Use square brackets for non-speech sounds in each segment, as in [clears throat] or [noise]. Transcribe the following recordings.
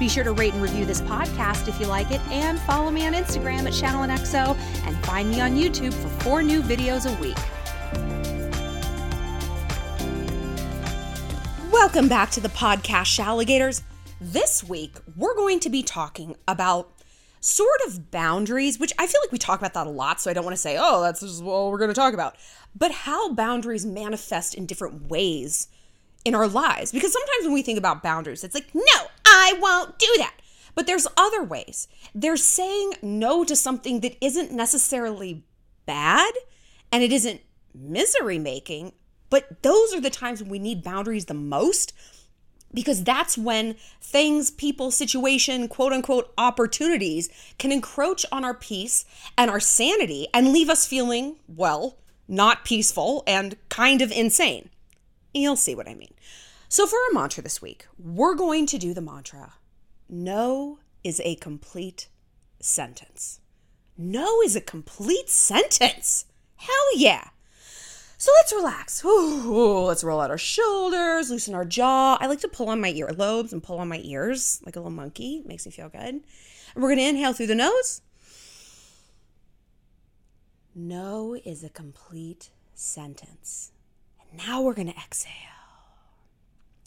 Be sure to rate and review this podcast if you like it, and follow me on Instagram at ShallonXO, and find me on YouTube for four new videos a week. Welcome back to the podcast, Shalligators. This week, we're going to be talking about sort of boundaries, which I feel like we talk about that a lot, so I don't want to say, oh, that's what we're going to talk about, but how boundaries manifest in different ways in our lives. Because sometimes when we think about boundaries, it's like, no, I won't do that. But there's other ways. They're saying no to something that isn't necessarily bad and it isn't misery making, but those are the times when we need boundaries the most because that's when things, people, situation, quote unquote opportunities can encroach on our peace and our sanity and leave us feeling, well, not peaceful and kind of insane. You'll see what I mean. So, for our mantra this week, we're going to do the mantra No is a complete sentence. No is a complete sentence. Hell yeah. So let's relax. Ooh, let's roll out our shoulders, loosen our jaw. I like to pull on my earlobes and pull on my ears like a little monkey. Makes me feel good. And we're going to inhale through the nose. No is a complete sentence. Now we're going to exhale.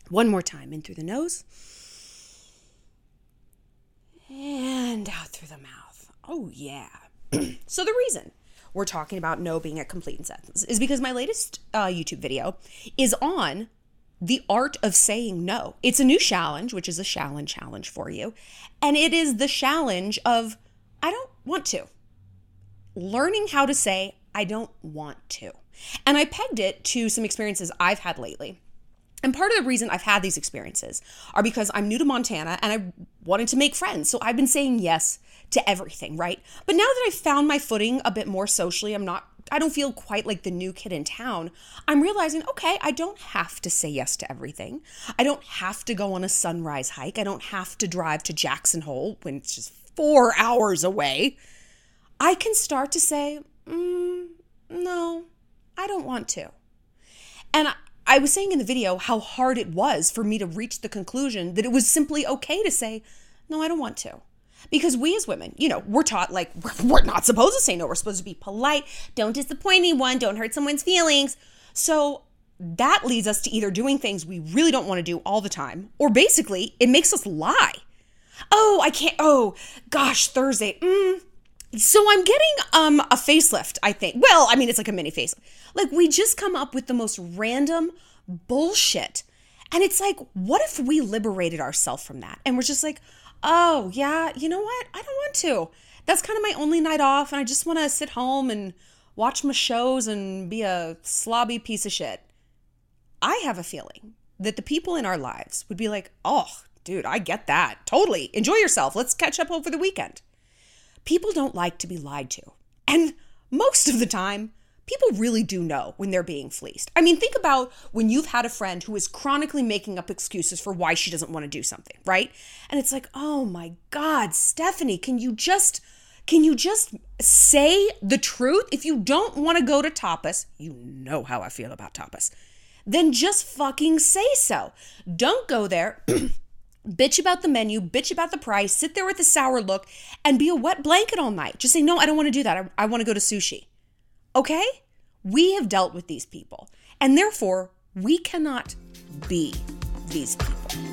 One more time in through the nose and out through the mouth. Oh, yeah. [clears throat] so, the reason we're talking about no being a complete sentence is because my latest uh, YouTube video is on the art of saying no. It's a new challenge, which is a challenge challenge for you. And it is the challenge of I don't want to. Learning how to say I don't want to. And I pegged it to some experiences I've had lately. And part of the reason I've had these experiences are because I'm new to Montana and I wanted to make friends. So I've been saying yes to everything, right? But now that I've found my footing a bit more socially, I'm not I don't feel quite like the new kid in town. I'm realizing, okay, I don't have to say yes to everything. I don't have to go on a sunrise hike. I don't have to drive to Jackson Hole when it's just four hours away. I can start to say, mm, no, I don't want to. And I, was saying in the video how hard it was for me to reach the conclusion that it was simply okay to say, no, I don't want to. Because we as women, you know, we're taught like [laughs] we're not supposed to say no. We're supposed to be polite. Don't disappoint anyone. Don't hurt someone's feelings. So that leads us to either doing things we really don't want to do all the time, or basically it makes us lie. Oh, I can't. Oh, gosh, Thursday. Mm. So I'm getting um a facelift. I think. Well, I mean, it's like a mini facelift. Like we just come up with the most random bullshit, and it's like, what if we liberated ourselves from that, and we're just like oh, yeah, you know what? I don't want to. That's kind of my only night off, and I just want to sit home and watch my shows and be a slobby piece of shit. I have a feeling that the people in our lives would be like, oh, dude, I get that. Totally. Enjoy yourself. Let's catch up over the weekend. People don't like to be lied to. And most of the time, people really do know when they're being fleeced. I mean, think about when you've had a friend who is chronically making up excuses for why she doesn't want to do something, right? And it's like, oh my God, Stephanie, can you just Can you just say the truth? If you don't want to go to tapas, you know how I feel about tapas, then just fucking say so. Don't go there. [clears throat] bitch about the menu, bitch about the price, sit there with a sour look, and be a wet blanket all night. Just say, no, I don't want to do that. I, I want to go to sushi. Okay? We have dealt with these people, and therefore, we cannot be these people.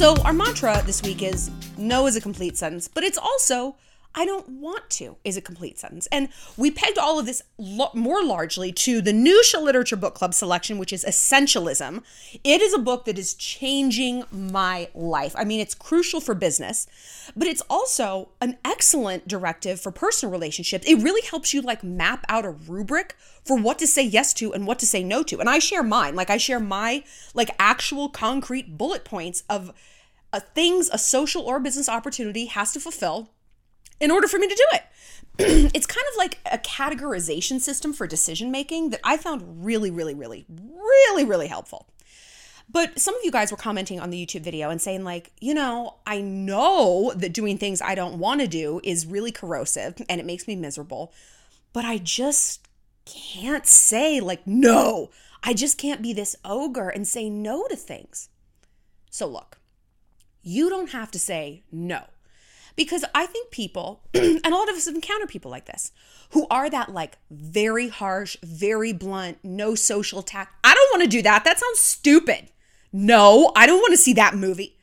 So, our mantra this week is no is a complete sentence, but it's also I don't want to is a complete sentence. And we pegged all of this lo- more largely to the new Shalligator Book Club selection, which is Essentialism. It is a book that is changing my life. I mean, it's crucial for business, but it's also an excellent directive for personal relationships. It really helps you like map out a rubric for what to say yes to and what to say no to. And I share mine. Like I share my like actual concrete bullet points of uh, things a social or business opportunity has to fulfill in order for me to do it. [clears throat] it's kind of like a categorization system for decision making that I found really, really, really, really, really helpful. But some of you guys were commenting on the YouTube video and saying, like, you know, I know that doing things I don't want to do is really corrosive and it makes me miserable, but I just can't say, like, no. I just can't be this ogre and say no to things. So, look, you don't have to say no. Because I think people, [clears throat] and a lot of us have encountered people like this, who are that like very harsh, very blunt, no social tact. I don't want to do that. That sounds stupid. No, I don't want to see that movie.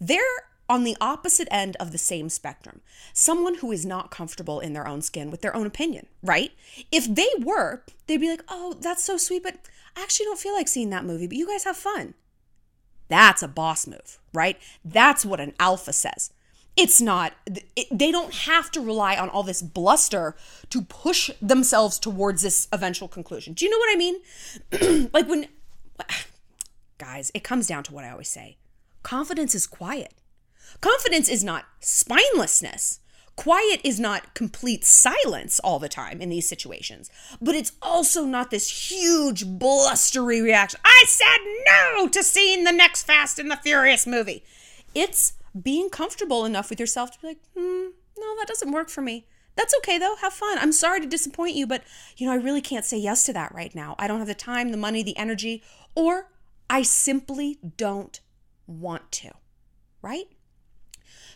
They're on the opposite end of the same spectrum. Someone who is not comfortable in their own skin with their own opinion, right? If they were, they'd be like, oh, that's so sweet, but I actually don't feel like seeing that movie, but you guys have fun. That's a boss move, right? That's what an alpha says. It's not, it, they don't have to rely on all this bluster to push themselves towards this eventual conclusion. Do you know what I mean? [clears throat] like when, [sighs] guys, it comes down to what I always say confidence is quiet. Confidence is not spinelessness. Quiet is not complete silence all the time in these situations, but it's also not this huge blustery reaction. I said no to seeing the next Fast and the Furious movie. It's being comfortable enough with yourself to be like, hmm, no, that doesn't work for me. That's okay though. Have fun. I'm sorry to disappoint you, but you know, I really can't say yes to that right now. I don't have the time, the money, the energy, or I simply don't want to. Right?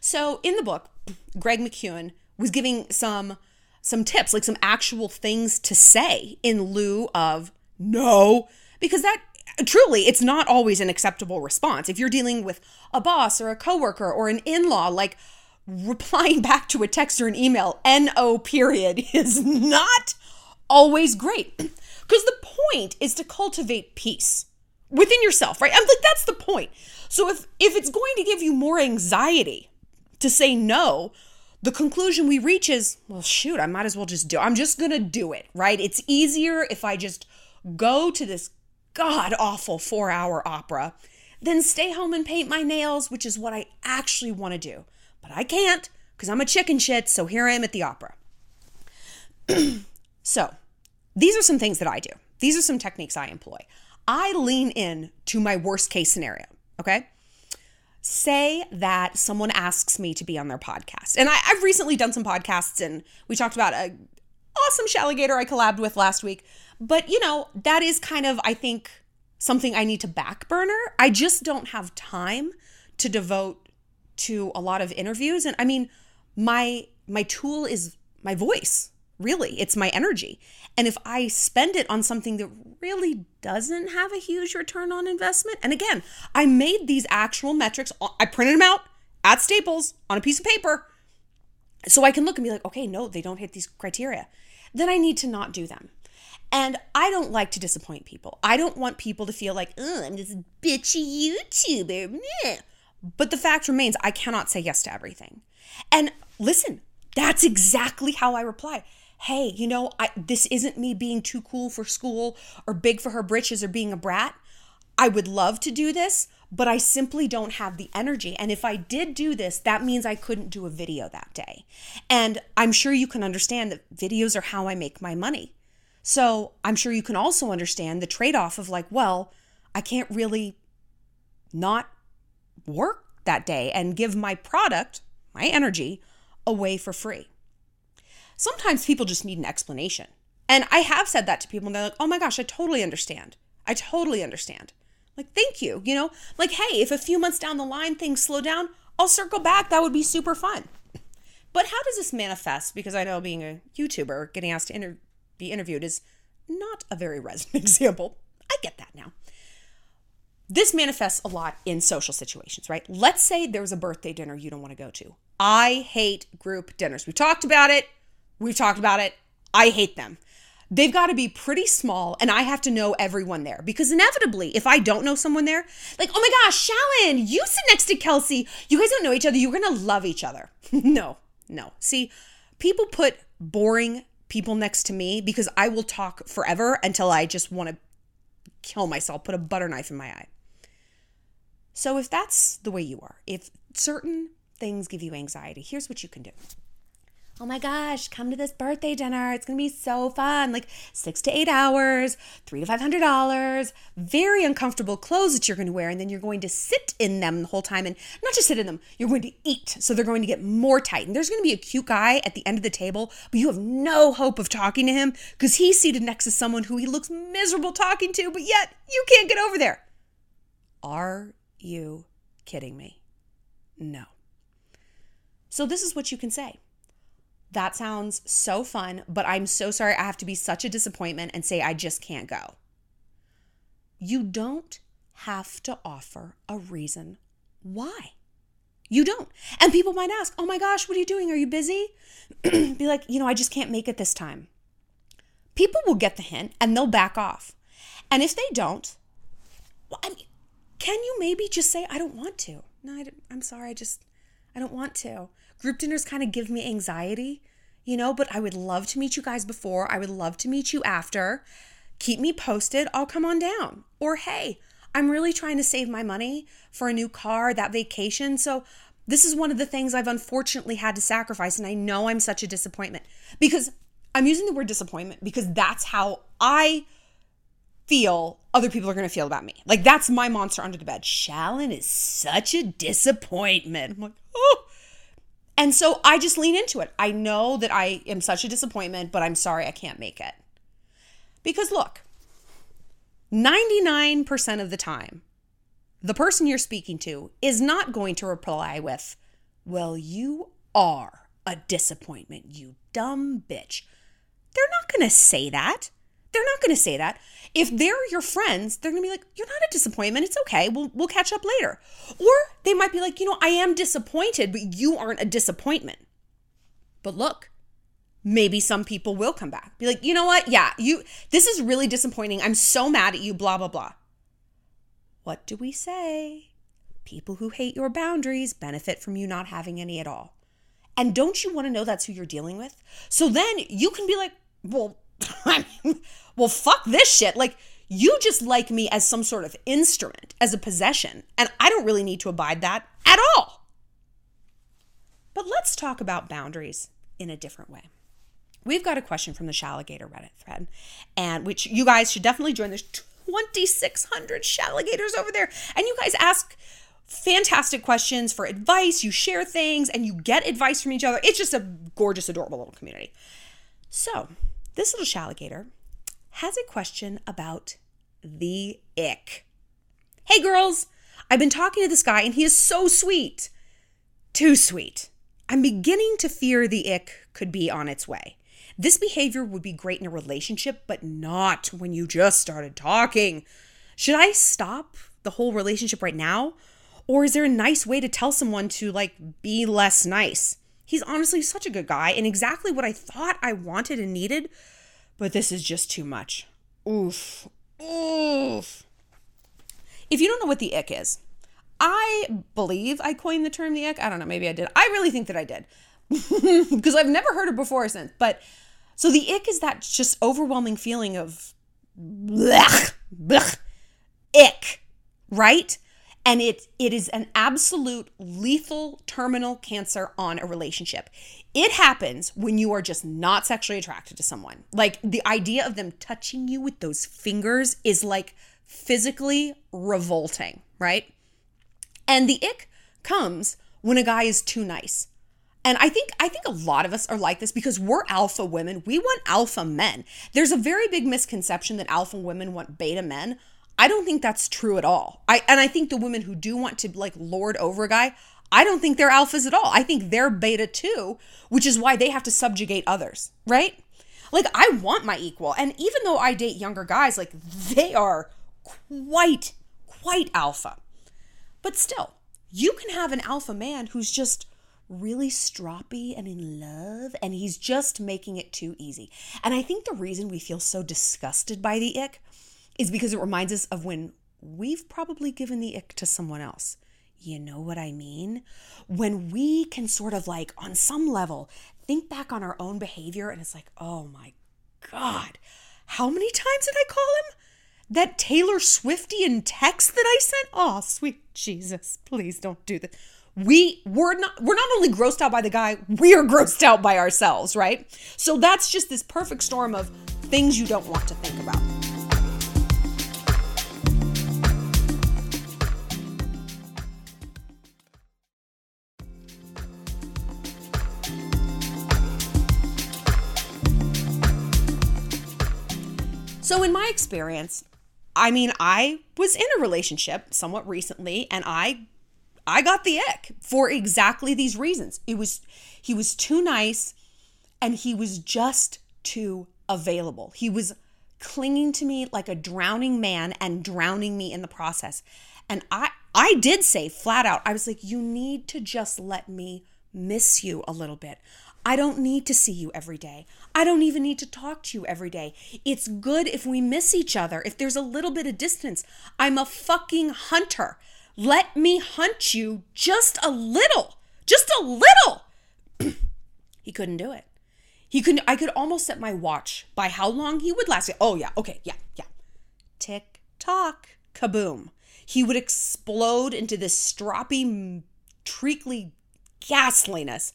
So in the book, Greg McKeown was giving some some tips, like some actual things to say in lieu of no, because that truly it's not always an acceptable response. If you're dealing with a boss or a coworker or an in-law, like replying [laughs] back to a text or an email, no period, [laughs] is not always great. [clears throat] Because the point is to cultivate peace within yourself, right? I'm like, that's the point. So if if it's going to give you more anxiety to say no, the conclusion we reach is, well, shoot, I might as well just do. I'm just to do it, right? It's easier if I just go to this god awful 4-hour opera then stay home and paint my nails, which is what I actually want to do. But I can't because I'm a chicken shit, so here I am at the opera. [clears throat] so, these are some things that I do. These are some techniques I employ. I lean in to my worst case scenario, okay? say that someone asks me to be on their podcast. And I, have recently done some podcasts and we talked about a awesome Shalligator I collabed with last week. But you know, that is kind of, I think, something I need to back burner. I just don't have time to devote to a lot of interviews. And I mean, my my tool is my voice really it's my energy and if i spend it on something that really doesn't have a huge return on investment and again i made these actual metrics uh, i printed them out at staples on a piece of paper so i can look and be like okay no they don't hit these criteria then I need to not do them. And I don't like to disappoint people. I don't want people to feel like, oh, I'm this bitchy YouTuber. Meh. But the fact remains, I cannot say yes to everything. And listen, that's exactly how I reply. Hey, you know, I, this isn't me being too cool for school or big for her britches or being a brat. I would love to do this, but I simply don't have the energy. And if I did do this, that means I couldn't do a video that day. And I'm sure you can understand that videos are how I make my money. So I'm sure you can also understand the trade off of like, well, I can't really not work that day and give my product, my energy, away for free. Sometimes people just need an explanation. And I have said that to people and they're like, oh my gosh, I totally understand. I totally understand. Like, thank you. You know, like, hey, if a few months down the line things slow down, I'll circle back. That would be super fun. But how does this manifest? Because I know being a YouTuber, getting asked to inter- be interviewed is not a very resonant [laughs] example. I get that now. This manifests a lot in social situations, right? Let's say there's a birthday dinner you don't want to go to. I hate group dinners. We've talked about it. We've talked about it. I hate them. They've got to be pretty small, and I have to know everyone there because inevitably, if I don't know someone there, like, oh my gosh, Shallon, you sit next to Kelsey. You guys don't know each other. You're going to love each other. [laughs] no, no. See, people put boring people next to me because I will talk forever until I just want to kill myself, put a butter knife in my eye. So if that's the way you are, if certain things give you anxiety, here's what you can do oh my gosh, come to this birthday dinner. It's going to be so fun. Like six to eight hours, three to five hundred dollars, very uncomfortable clothes that you're going to wear. And then you're going to sit in them the whole time and not just sit in them, you're going to eat. So they're going to get more tight. And there's going to be a cute guy at the end of the table, but you have no hope of talking to him because he's seated next to someone who he looks miserable talking to, but yet you can't get over there. Are you kidding me? No. So this is what you can say. That sounds so fun, but I'm so sorry I have to be such a disappointment and say I just can't go. You don't have to offer a reason why. You don't. And people might ask, oh my gosh, what are you doing? Are you busy? [clears throat] Be like, you know, I just can't make it this time. People will get the hint and they'll back off. And if they don't, well, I mean, can you maybe just say, I don't want to? No, I am sorry, I just, I don't want to. Group dinners kind of give me anxiety, you know, but I would love to meet you guys before. I would love to meet you after. Keep me posted. I'll come on down. Or, hey, I'm really trying to save my money for a new car, that vacation. So, this is one of the things I've unfortunately had to sacrifice. And I know I'm such a disappointment because I'm using the word disappointment because that's how I feel other people are going to feel about me. Like, that's my monster under the bed. Shallon is such a disappointment. I'm like, oh, and so I just lean into it. I know that I am such a disappointment, but I'm sorry I can't make it. Because look, 99% of the time, the person you're speaking to is not going to reply with, Well, you are a disappointment, you dumb bitch. They're not going to say that. They're not going to say that. If they're your friends, they're going to be like, "You're not a disappointment. It's okay. We'll we'll catch up later." Or they might be like, "You know, I am disappointed, but you aren't a disappointment." But look, maybe some people will come back. Be like, "You know what? Yeah, you this is really disappointing. I'm so mad at you, blah blah blah." What do we say? People who hate your boundaries benefit from you not having any at all. And don't you want to know that's who you're dealing with? So then you can be like, "Well, [laughs] I mean, well, fuck this shit. Like, you just like me as some sort of instrument, as a possession, and I don't really need to abide that at all. But let's talk about boundaries in a different way. We've got a question from the Shalligator Reddit thread, and which you guys should definitely join. There's 2,600 Shalligators over there, and you guys ask fantastic questions for advice. You share things, and you get advice from each other. It's just a gorgeous, adorable little community. So, this little Shalligator has a question about the ick. Hey girls, I've been talking to this guy and he is so sweet. Too sweet. I'm beginning to fear the ick could be on its way. This behavior would be great in a relationship, but not when you just started talking. Should I stop the whole relationship right now? Or is there a nice way to tell someone to like be less nice? He's honestly such a good guy and exactly what I thought I wanted and needed, but this is just too much. Oof. Oof. If you don't know what the ick is, I believe I coined the term the ick. I don't know, maybe I did. I really think that I did. [laughs] Because I've never heard it before or since. But so the ick is that just overwhelming feeling of blech, blech, ick, right? And it it is an absolute lethal terminal cancer on a relationship. It happens when you are just not sexually attracted to someone. Like the idea of them touching you with those fingers is like physically revolting, right? And the ick comes when a guy is too nice. And I think I think a lot of us are like this because we're alpha women. We want alpha men. There's a very big misconception that alpha women want beta men. I don't think that's true at all. I and I think the women who do want to like lord over a guy, I don't think they're alphas at all. I think they're beta too, which is why they have to subjugate others, right? Like I want my equal. And even though I date younger guys, like they are quite quite alpha. But still, you can have an alpha man who's just really stroppy and in love, and he's just making it too easy. And I think the reason we feel so disgusted by the ick is because it reminds us of when we've probably given the ick to someone else. You know what I mean? When we can sort of like, on some level, think back on our own behavior and it's like, oh my God, how many times did I call him? That Taylor Swiftian text that I sent? Oh, sweet Jesus, please don't do that. We we're not we're not only grossed out by the guy, we are grossed out by ourselves, right? So that's just this perfect storm of things you don't want to think about. So, in my experience, I mean, I was in a relationship somewhat recently and I I got the ick for exactly these reasons. It was he was too nice and he was just too available. He was clinging to me like a drowning man and drowning me in the process. And I I did say flat out, I was like, you need to just let me miss you a little bit. I don't need to see you every day. I don't even need to talk to you every day. It's good if we miss each other, if there's a little bit of distance. I'm a fucking hunter. Let me hunt you just a little. Just a little. [clears throat] he couldn't do it. He couldn't I could almost set my watch by how long he would last. Oh yeah, okay, yeah, yeah. Tick tock, kaboom. He would explode into this stroppy, treacly ghastliness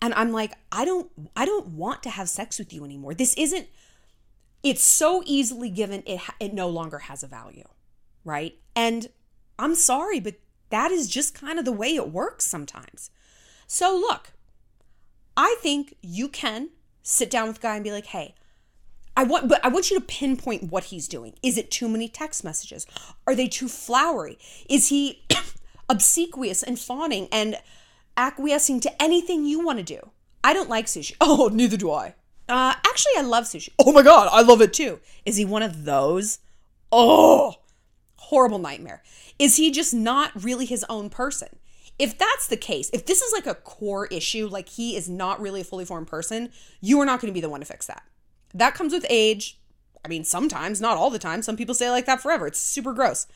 and i'm like i don't i don't want to have sex with you anymore this isn't it's so easily given it it no longer has a value right and i'm sorry but that is just kind of the way it works sometimes so look i think you can sit down with guy and be like hey I want, but I want you to pinpoint what he's doing. Is it too many text messages? Are they too flowery? Is he [clears throat] obsequious and fawning and acquiescing to anything you want to do. I don't like sushi. [laughs] Oh, neither do I. Uh, actually, I love sushi. Oh my God, I love it too. Is he one of those? Oh, horrible nightmare. Is he just not really his own person? If that's the case, if this is like a core issue, like he is not really a fully formed person, you are not going to be the one to fix that. That comes with age. I mean, sometimes, not all the time. Some people say like that forever. It's super gross.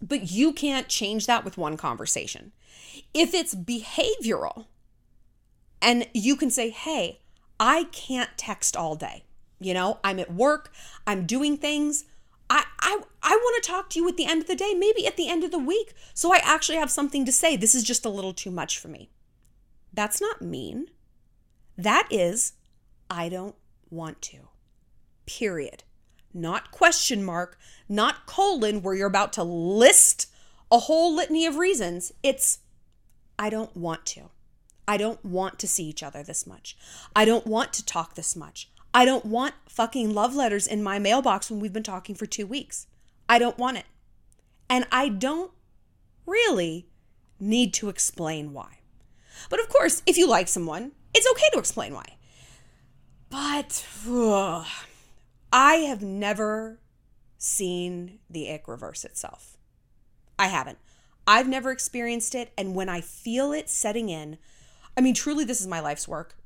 But you can't change that with one conversation. If it's behavioral, and you can say, hey, I can't text all day. You know, I'm at work, I'm doing things. I, I, I want to talk to you at the end of the day, maybe at the end of the week. So I actually have something to say. This is just a little too much for me. That's not mean. That is, I don't want to. Period. Not question mark, not colon, where you're about to list a whole litany of reasons. It's, I don't want to. I don't want to see each other this much. I don't want to talk this much. I don't want fucking love letters in my mailbox when we've been talking for two weeks. I don't want it. And I don't really need to explain why. But of course, if you like someone, it's okay to explain why. But ugh, I have never seen the ick reverse itself. I haven't. I've never experienced it. And when I feel it setting in, I mean, truly, this is my life's work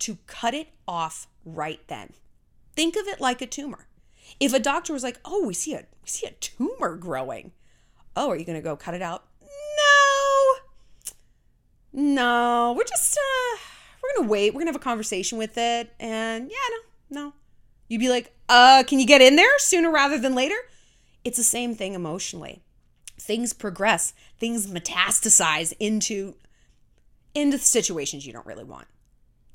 to cut it off right then. Think of it like a tumor. If a doctor was like, "Oh, we see a we see a tumor growing," oh, are you going to go cut it out? No, no. We're just uh, we're gonna wait. We're gonna have a conversation with it, and yeah, no, no. You'd be like, "Uh, can you get in there sooner rather than later?" It's the same thing emotionally. Things progress. Things metastasize into into situations you don't really want.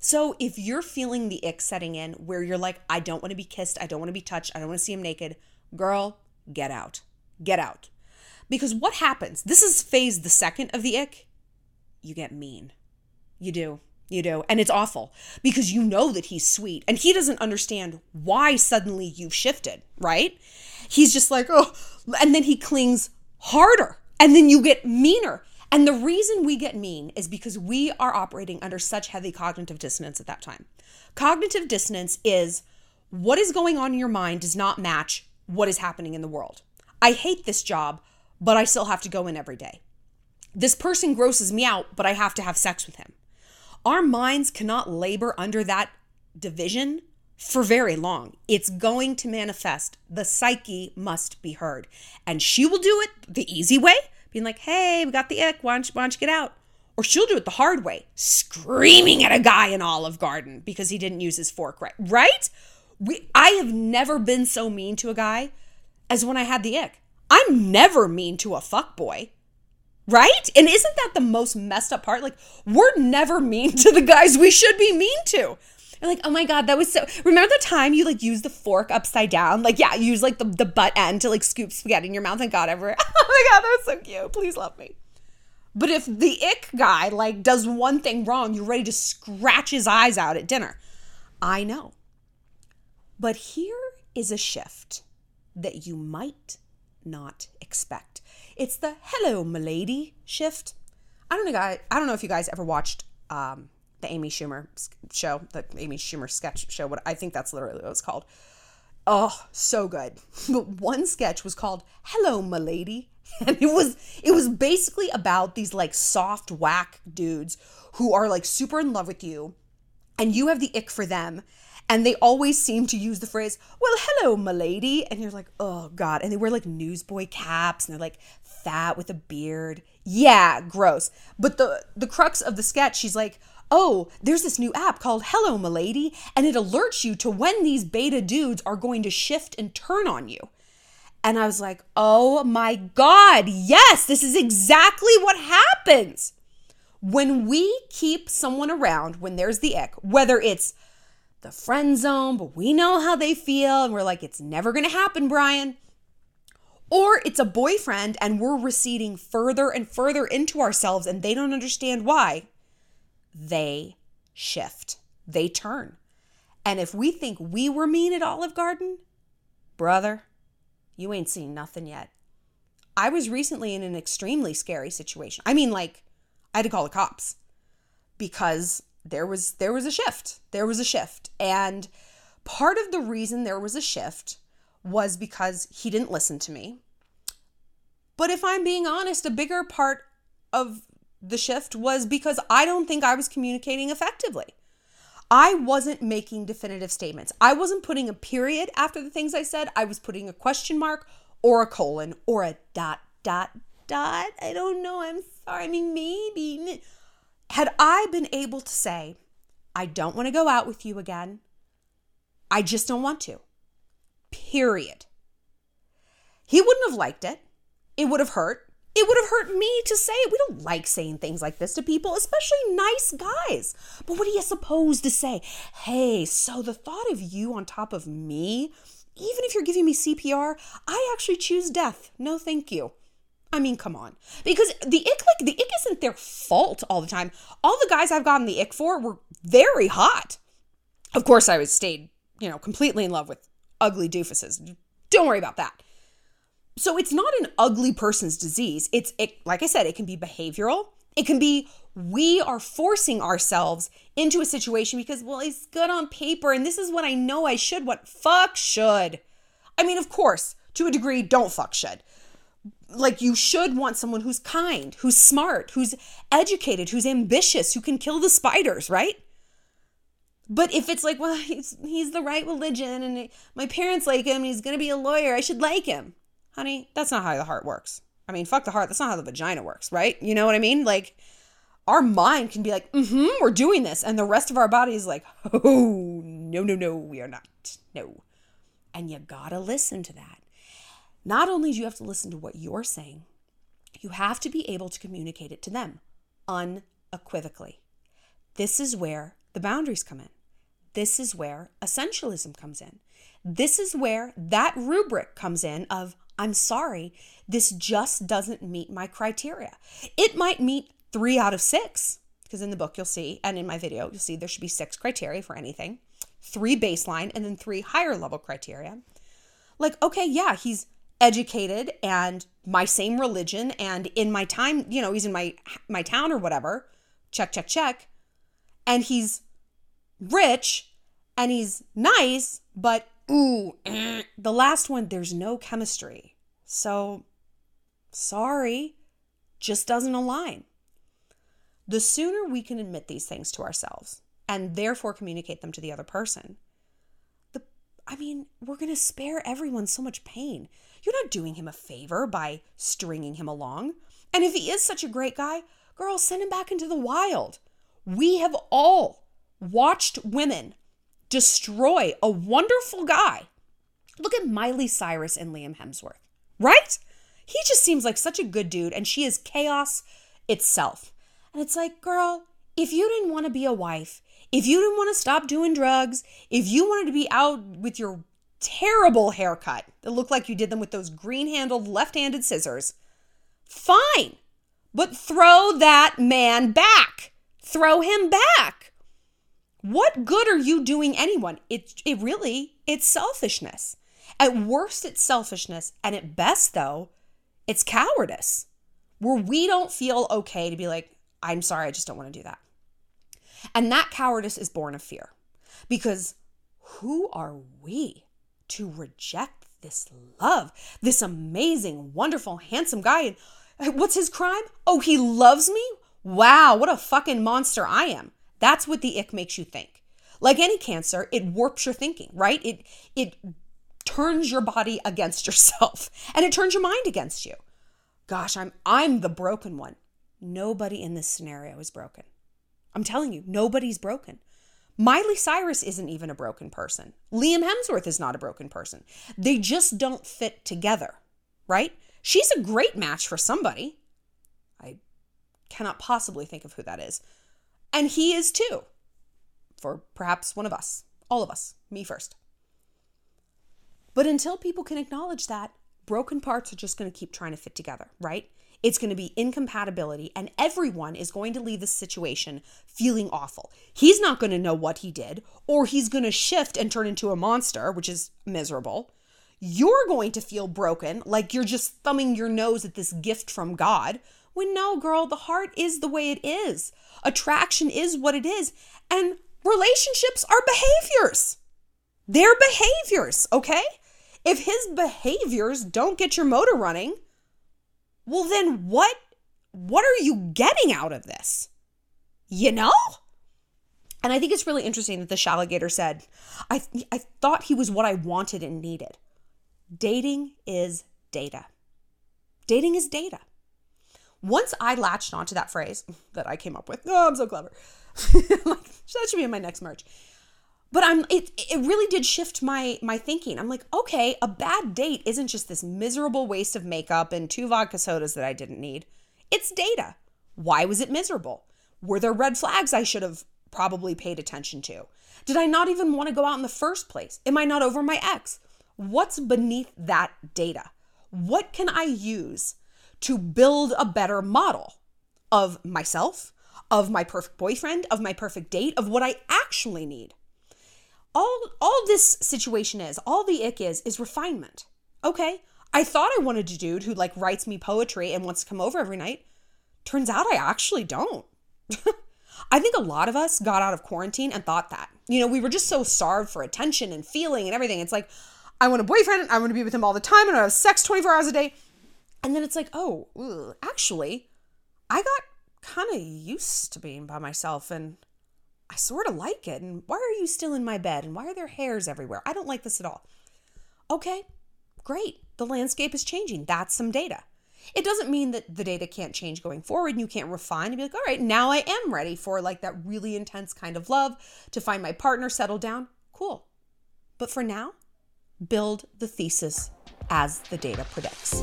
So if you're feeling the ick setting in where you're like, I don't want to be kissed, I don't want to be touched, I don't want to see him naked, girl, get out. Get out. Because what happens? This is phase the second of the ick. You get mean. You do. You do. And it's awful because you know that he's sweet and he doesn't understand why suddenly you've shifted, right? He's just like, oh, and then he clings harder and then you get meaner and the reason we get mean is because we are operating under such heavy cognitive dissonance at that time. Cognitive dissonance is what is going on in your mind does not match what is happening in the world. I hate this job, but I still have to go in every day. This person grosses me out, but I have to have sex with him. Our minds cannot labor under that division for very long. It's going to manifest. The psyche must be heard. And she will do it the easy way being like, hey, we got the ick. Why don't, you, why don't you get out? Or she'll do it the hard way, screaming at a guy in Olive Garden because he didn't use his fork right. Right? We, I have never been so mean to a guy as when I had the ick. I'm never mean to a fuck boy. Right? And isn't that the most messed up part? Like, we're never mean to the guys we should be mean to. You're like, oh my God, that was so. Remember the time you like used the fork upside down? Like, yeah, use like the, the butt end to like scoop spaghetti in your mouth and God ever. [laughs] oh my God, that was so cute. Please love me. But if the ick guy like does one thing wrong, you're ready to scratch his eyes out at dinner. I know. But here is a shift that you might not expect. It's the hello, milady shift. I don't know, I don't know if you guys ever watched um, the Amy Schumer show, the Amy Schumer sketch show. What I think that's literally what it was called. Oh, so good. [laughs] But one sketch was called "Hello, Milady," [laughs] and it was it was basically about these like soft whack dudes who are like super in love with you, and you have the ick for them, and they always seem to use the phrase "Well, hello, milady," and you're like, "Oh God!" And they wear like newsboy caps, and they're like fat with a beard. Yeah, gross. But the the crux of the sketch, she's like, oh, there's this new app called Hello Milady, and it alerts you to when these beta dudes are going to shift and turn on you. And I was like, oh my God, yes, this is exactly what happens. When we keep someone around when there's the ick, whether it's the friend zone, but we know how they feel, and we're like, it's never gonna happen, Brian. Or it's a boyfriend and we're receding further and further into ourselves and they don't understand why they shift, they turn. And if we think we were mean at Olive Garden, brother, you ain't seen nothing yet. I was recently in an extremely scary situation. I mean, like, I had to call the cops because there was there was a shift. There was a shift. And part of the reason there was a shift was because he didn't listen to me. But if I'm being honest, a bigger part of the shift was because I don't think I was communicating effectively. I wasn't making definitive statements. I wasn't putting a period after the things I said. I was putting a question mark or a colon or a dot, dot, dot. I don't know. I'm sorry. I mean, maybe. Had I been able to say, I don't want to go out with you again, I just don't want to, period. He wouldn't have liked it. It would have hurt. It would have hurt me to say it. We don't like saying things like this to people, especially nice guys. But what are you supposed to say? Hey, so the thought of you on top of me, even if you're giving me CPR, I actually choose death. No, thank you. I mean, come on. Because the ick, like, the ick isn't their fault all the time. All the guys I've gotten the ick for were very hot. Of course, I was stayed, you know, completely in love with ugly doofuses. Don't worry about that. So it's not an ugly person's disease. It's it, like I said, it can be behavioral. It can be we are forcing ourselves into a situation because well, it's good on paper and this is what I know I should. What fuck should? I mean, of course, to a degree, don't fuck should. like you should want someone who's kind, who's smart, who's educated, who's ambitious, who can kill the spiders, right? But if it's like, well, [laughs] he's he's the right religion and my parents like him, and he's going to be a lawyer, I should like him. Honey, that's not how the heart works. I mean, fuck the heart, that's not how the vagina works, right? You know what I mean? Like our mind can be like, mm hmm, we're doing this." And the rest of our body is like, [laughs] "Oh, no, no, no, we are not." No. And you got to listen to that. Not only do you have to listen to what you're saying, you have to be able to communicate it to them unequivocally. This is where the boundaries come in. This is where essentialism comes in. This is where that rubric comes in of, I'm sorry, this just doesn't meet my criteria. It might meet three out of six, because in the book you'll see, and in my video, you'll see there should be six criteria for anything three baseline and then three higher level criteria. Like, okay, yeah, he's educated and my same religion and in my time, you know, he's in my my town or whatever. Check, check, check. And he's rich and he's nice, but ooh, eh, the last one there's no chemistry. So sorry, just doesn't align. The sooner we can admit these things to ourselves and therefore communicate them to the other person, the I mean, we're going to spare everyone so much pain. You're not doing him a favor by stringing him along. And if he is such a great guy, girl, send him back into the wild. We have all watched women destroy a wonderful guy. Look at Miley Cyrus and Liam Hemsworth, right? He just seems like such a good dude, and she is chaos itself. And it's like, girl, if you didn't want to be a wife, if you didn't want to stop doing drugs, if you wanted to be out with your terrible haircut that looked like you did them with those green handled left handed scissors, fine. But throw that man back. Throw him back. What good are you doing anyone? It, it really, it's selfishness. At worst, it's selfishness. And at best, though, it's cowardice, where we don't feel okay to be like, I'm sorry, I just don't want to do that. And that cowardice is born of fear. Because who are we to reject this love, this amazing, wonderful, handsome guy? And what's his crime? Oh, he loves me? Wow, what a fucking monster I am. That's what the ick makes you think. Like any cancer, it warps your thinking, right? It it turns your body against [laughs] yourself and it turns your mind against you. Gosh, I'm I'm the broken one. Nobody in this scenario is broken. I'm telling you, nobody's broken. Miley Cyrus isn't even a broken person. Liam Hemsworth is not a broken person. They just don't fit together, right? She's a great match for somebody. I cannot possibly think of who that is. And he is too, for perhaps one of us, all of us, me first. But until people can acknowledge that, broken parts are just going to keep trying to fit together, right? It's going to be incompatibility, and everyone is going to leave the situation feeling awful. He's not going to know what he did, or he's going to shift and turn into a monster, which is miserable. You're going to feel broken, like you're just thumbing your nose at this gift from God. When no, girl, the heart is the way it is. Attraction is what it is. And relationships are behaviors. They're behaviors, okay? If his behaviors don't get your motor running, well then what what are you getting out of this? You know? And I think it's really interesting that the Shalligator said, I, I thought he was what I wanted and needed. Dating is data. Dating is data. Once I latched onto that phrase [laughs] that I came up with, [laughs] oh, I'm so clever. [laughs] like, that should be in my next merch. But I'm it it really did shift my my thinking. I'm like, okay, a bad date isn't just this miserable waste of makeup and two vodka sodas that I didn't need. It's data. Why was it miserable? Were there red flags I should have probably paid attention to? Did I not even want to go out in the first place? Am I not over my ex? What's beneath that data? What can I use to build a better model of myself, of my perfect boyfriend, of my perfect date, of what I actually need? all all this situation is, all the ick is, is refinement. Okay, I thought I wanted a dude who like writes me poetry and wants to come over every night. Turns out I actually don't. [laughs] I think a lot of us got out of quarantine and thought that. You know, we were just so starved for attention and feeling and everything. It's like, I want a boyfriend, I want to be with him all the time, and I have sex 24 hours a day. And then it's like, oh, actually, I got kind of used to being by myself and I sort of like it. And why are you still in my bed? And why are there hairs everywhere? I don't like this at all. Okay, great. The landscape is changing. That's some data. It doesn't mean that the data can't change going forward and you can't refine and be like, all right, now I am ready for like that really intense kind of love to find my partner, settle down. Cool. But for now, build the thesis as the data predicts.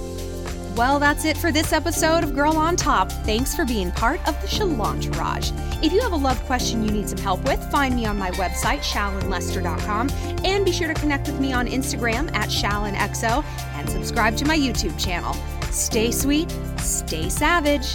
Well, that's it for this episode of Girl on Top. Thanks for being part of the Shalantourage. If you have a love question you need some help with, find me on my website, shallonlester.com, and be sure to connect with me on Instagram at shallonxo and subscribe to my YouTube channel. Stay sweet, stay savage.